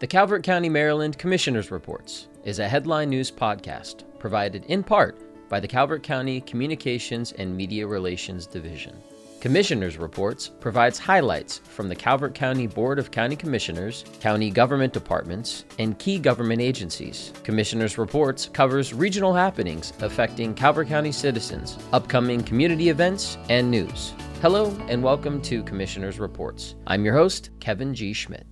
The Calvert County, Maryland Commissioners Reports is a headline news podcast provided in part by the Calvert County Communications and Media Relations Division. Commissioners Reports provides highlights from the Calvert County Board of County Commissioners, county government departments, and key government agencies. Commissioners Reports covers regional happenings affecting Calvert County citizens, upcoming community events, and news. Hello and welcome to Commissioners Reports. I'm your host, Kevin G. Schmidt.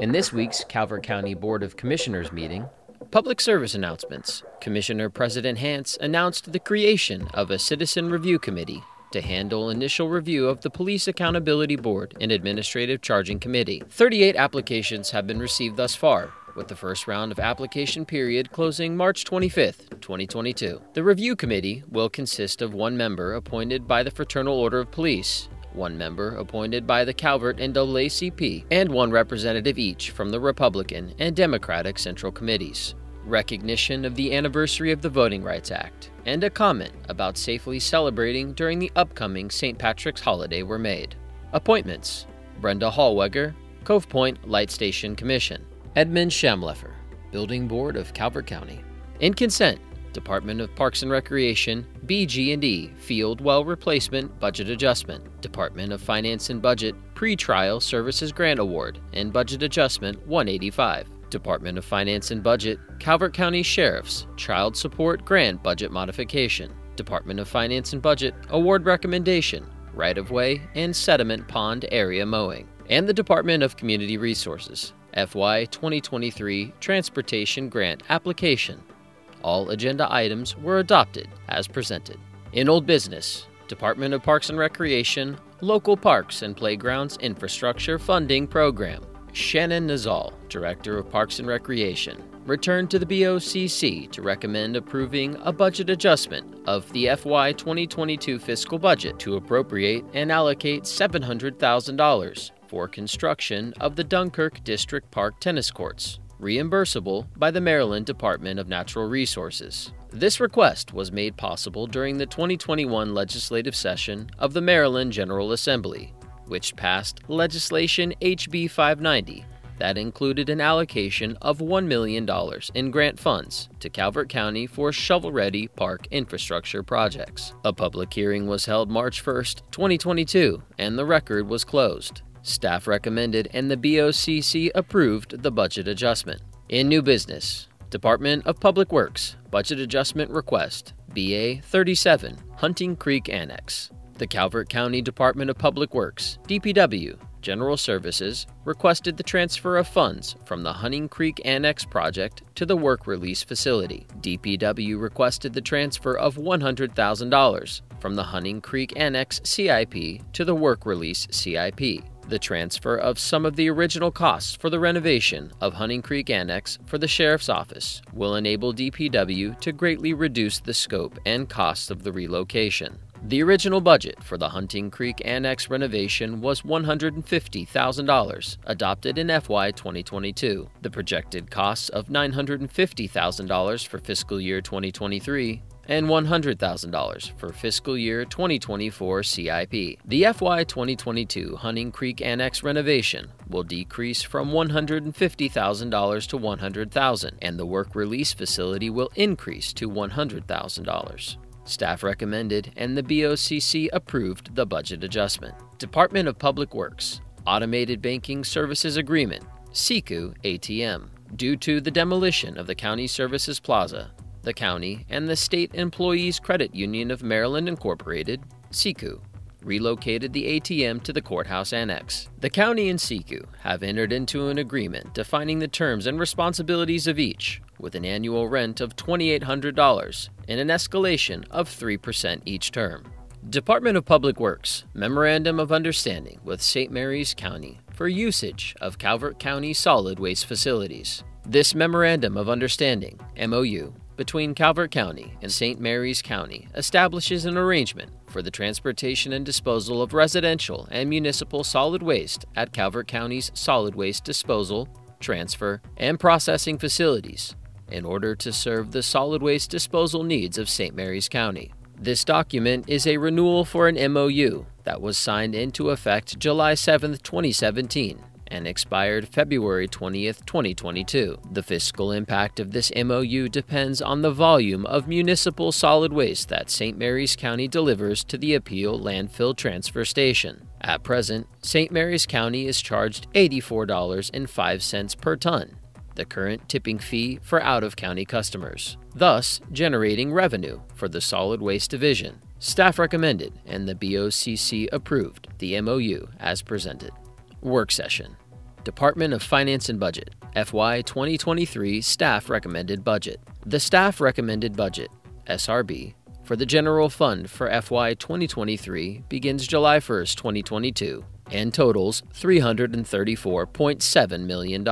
In this week's Calvert County Board of Commissioners meeting, Public service announcements. Commissioner President Hance announced the creation of a citizen review committee to handle initial review of the Police Accountability Board and Administrative Charging Committee. 38 applications have been received thus far, with the first round of application period closing March 25, 2022. The review committee will consist of one member appointed by the Fraternal Order of Police one member appointed by the Calvert and NAACP, and one representative each from the Republican and Democratic Central Committees. Recognition of the anniversary of the Voting Rights Act, and a comment about safely celebrating during the upcoming St. Patrick's holiday were made. Appointments Brenda Hallweger, Cove Point Light Station Commission, Edmund Shamleffer, Building Board of Calvert County. In consent, Department of Parks and Recreation, BG&E, Field Well Replacement Budget Adjustment, Department of Finance and Budget, Pre-Trial Services Grant Award and Budget Adjustment 185. Department of Finance and Budget, Calvert County Sheriff's Child Support Grant Budget Modification, Department of Finance and Budget Award Recommendation, Right of Way and Sediment Pond Area Mowing, and the Department of Community Resources, FY 2023 Transportation Grant Application all agenda items were adopted as presented. In old business, Department of Parks and Recreation, Local Parks and Playgrounds Infrastructure Funding Program. Shannon Nazzal, Director of Parks and Recreation, returned to the BOCC to recommend approving a budget adjustment of the FY 2022 fiscal budget to appropriate and allocate $700,000 for construction of the Dunkirk District Park tennis courts reimbursable by the Maryland Department of Natural Resources. This request was made possible during the 2021 legislative session of the Maryland General Assembly, which passed legislation HB 590 that included an allocation of $1 million in grant funds to Calvert County for shovel ready park infrastructure projects. A public hearing was held March 1, 2022, and the record was closed. Staff recommended and the BOCC approved the budget adjustment. In new business, Department of Public Works Budget Adjustment Request BA 37 Hunting Creek Annex. The Calvert County Department of Public Works DPW General Services requested the transfer of funds from the Hunting Creek Annex project to the work release facility. DPW requested the transfer of $100,000 from the Hunting Creek Annex CIP to the work release CIP. The transfer of some of the original costs for the renovation of Hunting Creek Annex for the Sheriff's Office will enable DPW to greatly reduce the scope and costs of the relocation. The original budget for the Hunting Creek Annex renovation was $150,000, adopted in FY 2022. The projected costs of $950,000 for fiscal year 2023 and $100,000 for fiscal year 2024 CIP. The FY 2022 Hunting Creek Annex renovation will decrease from $150,000 to $100,000 and the work release facility will increase to $100,000. Staff recommended and the BOCC approved the budget adjustment. Department of Public Works Automated Banking Services Agreement SECU ATM due to the demolition of the County Services Plaza the county, and the State Employees Credit Union of Maryland Incorporated, SECU, relocated the ATM to the courthouse annex. The county and SECU have entered into an agreement defining the terms and responsibilities of each, with an annual rent of $2,800 and an escalation of 3% each term. Department of Public Works Memorandum of Understanding with St. Mary's County for usage of Calvert County solid waste facilities. This Memorandum of Understanding, MOU, between Calvert County and St. Mary's County establishes an arrangement for the transportation and disposal of residential and municipal solid waste at Calvert County's solid waste disposal, transfer, and processing facilities in order to serve the solid waste disposal needs of St. Mary's County. This document is a renewal for an MOU that was signed into effect July 7, 2017 and expired February 20th, 2022. The fiscal impact of this MOU depends on the volume of municipal solid waste that St. Mary's County delivers to the Appeal Landfill Transfer Station. At present, St. Mary's County is charged $84.05 per ton, the current tipping fee for out of county customers, thus generating revenue for the Solid Waste Division. Staff recommended and the BOCC approved the MOU as presented. Work session Department of Finance and Budget FY 2023 Staff Recommended Budget. The Staff Recommended Budget, SRB, for the General Fund for FY 2023 begins July 1, 2022 and totals $334.7 million.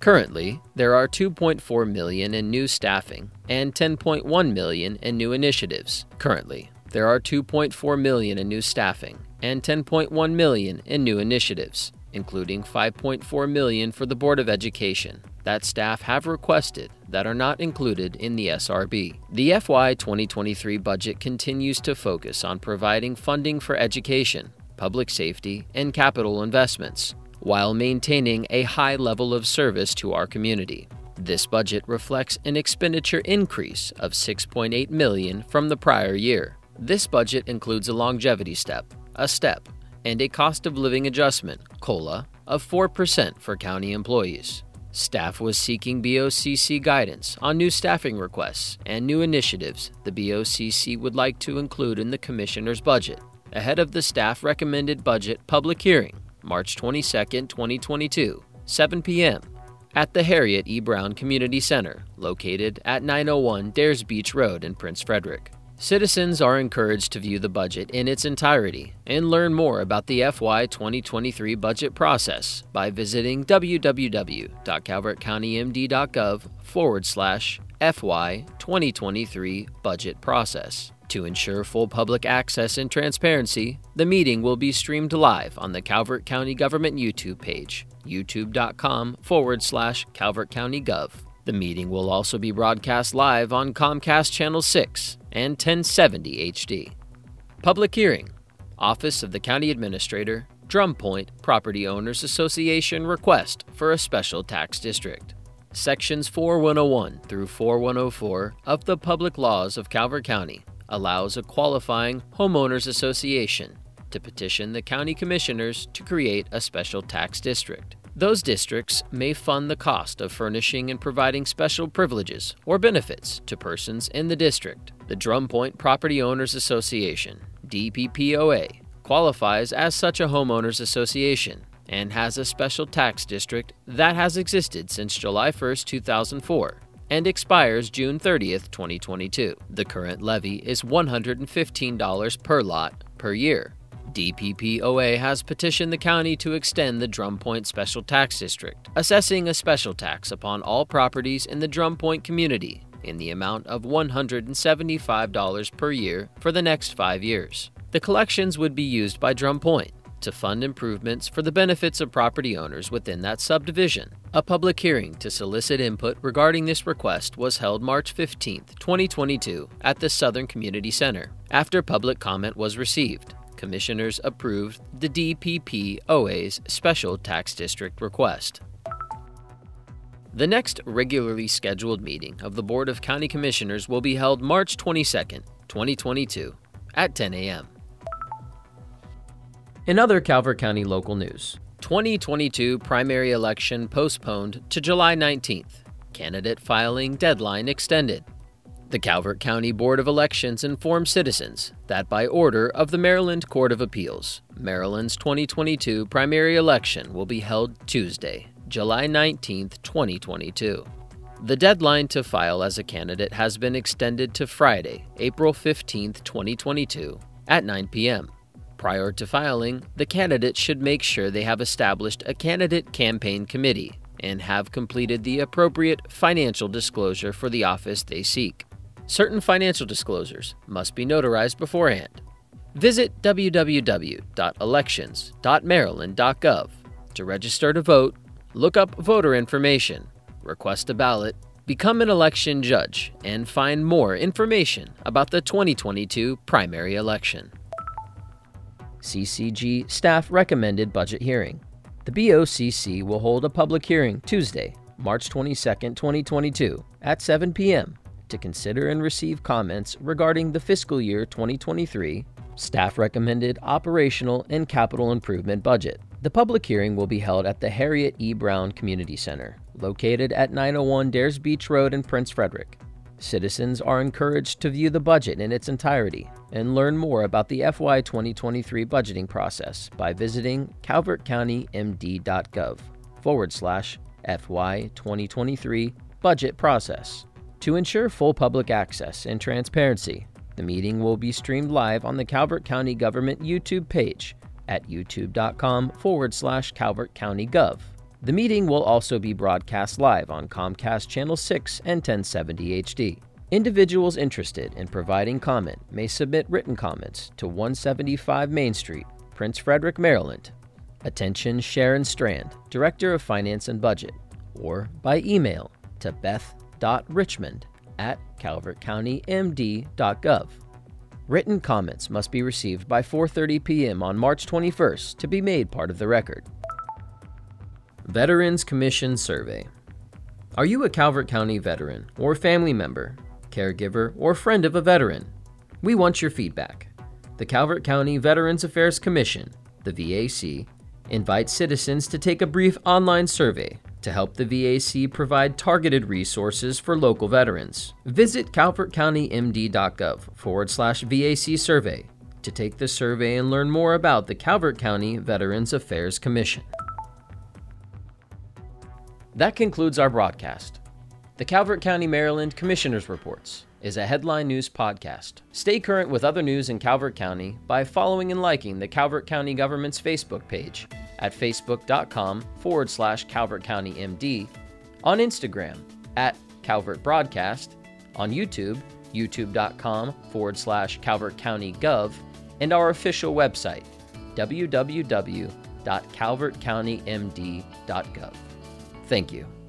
Currently, there are 2.4 million in new staffing and 10.1 million in new initiatives. Currently, there are 2.4 million in new staffing and 10.1 million in new initiatives, including 5.4 million for the Board of Education that staff have requested that are not included in the SRB. The FY 2023 budget continues to focus on providing funding for education, public safety, and capital investments while maintaining a high level of service to our community. This budget reflects an expenditure increase of 6.8 million from the prior year. This budget includes a longevity step, a step, and a cost of living adjustment, COLA, of 4% for county employees. Staff was seeking BOCC guidance on new staffing requests and new initiatives the BOCC would like to include in the Commissioner's budget ahead of the staff recommended budget public hearing, March 22, 2022, 7 p.m. at the Harriet E. Brown Community Center, located at 901 Dares Beach Road in Prince Frederick. Citizens are encouraged to view the budget in its entirety and learn more about the FY 2023 budget process by visiting www.calvertcountymd.gov forward slash FY 2023 budget process. To ensure full public access and transparency, the meeting will be streamed live on the Calvert County Government YouTube page, youtube.com forward slash Calvert County Gov. The meeting will also be broadcast live on Comcast Channel 6 and 1070 HD. Public hearing Office of the County Administrator, Drum Point Property Owners Association request for a special tax district. Sections 4101 through 4104 of the Public Laws of Calvert County allows a qualifying homeowners association to petition the county commissioners to create a special tax district. Those districts may fund the cost of furnishing and providing special privileges or benefits to persons in the district. The Drum Point Property Owners Association, DPPOA, qualifies as such a homeowners association and has a special tax district that has existed since July 1, 2004 and expires June 30, 2022. The current levy is $115 per lot per year DPPOA has petitioned the county to extend the Drum Point Special Tax District, assessing a special tax upon all properties in the Drum Point community in the amount of $175 per year for the next five years. The collections would be used by Drum Point to fund improvements for the benefits of property owners within that subdivision. A public hearing to solicit input regarding this request was held March 15, 2022, at the Southern Community Center. After public comment was received, commissioners approved the DPPOA's special tax district request. The next regularly scheduled meeting of the Board of County Commissioners will be held March 22, 2022, at 10 a.m. In other Calvert County local news, 2022 primary election postponed to July 19th. Candidate filing deadline extended. The Calvert County Board of Elections informed citizens that by order of the Maryland Court of Appeals, Maryland's 2022 primary election will be held Tuesday, July 19, 2022. The deadline to file as a candidate has been extended to Friday, April 15, 2022, at 9 p.m. Prior to filing, the candidate should make sure they have established a candidate campaign committee and have completed the appropriate financial disclosure for the office they seek. Certain financial disclosures must be notarized beforehand. Visit www.elections.maryland.gov to register to vote, look up voter information, request a ballot, become an election judge, and find more information about the 2022 primary election. CCG staff recommended budget hearing. The BOCC will hold a public hearing Tuesday, March 22, 2022, at 7 p.m. to consider and receive comments regarding the fiscal year 2023 staff recommended operational and capital improvement budget. The public hearing will be held at the Harriet E. Brown Community Center, located at 901 Dares Beach Road in Prince Frederick. Citizens are encouraged to view the budget in its entirety and learn more about the FY 2023 budgeting process by visiting calvertcountymd.gov forward slash FY 2023 budget process. To ensure full public access and transparency, the meeting will be streamed live on the Calvert County Government YouTube page at youtube.com forward slash Calvert County Gov. The meeting will also be broadcast live on Comcast Channel 6 and 1070 HD. Individuals interested in providing comment may submit written comments to 175 Main Street, Prince Frederick, Maryland. Attention Sharon Strand, Director of Finance and Budget, or by email to beth.richmond at calvertcountymd.gov. Written comments must be received by 4:30 p.m. on March 21st to be made part of the record. Veterans Commission Survey Are you a Calvert County veteran or family member, caregiver, or friend of a veteran? We want your feedback. The Calvert County Veterans Affairs Commission, the VAC, invites citizens to take a brief online survey to help the VAC provide targeted resources for local veterans. Visit calvertcountymd.gov forward slash VAC survey to take the survey and learn more about the Calvert County Veterans Affairs Commission. That concludes our broadcast. The Calvert County, Maryland Commissioner's Reports is a headline news podcast. Stay current with other news in Calvert County by following and liking the Calvert County government's Facebook page at facebook.com forward slash Calvert County MD, on Instagram at Calvert Broadcast, on YouTube, youtube.com forward slash Calvert County Gov, and our official website, www.calvertcountymd.gov. Thank you.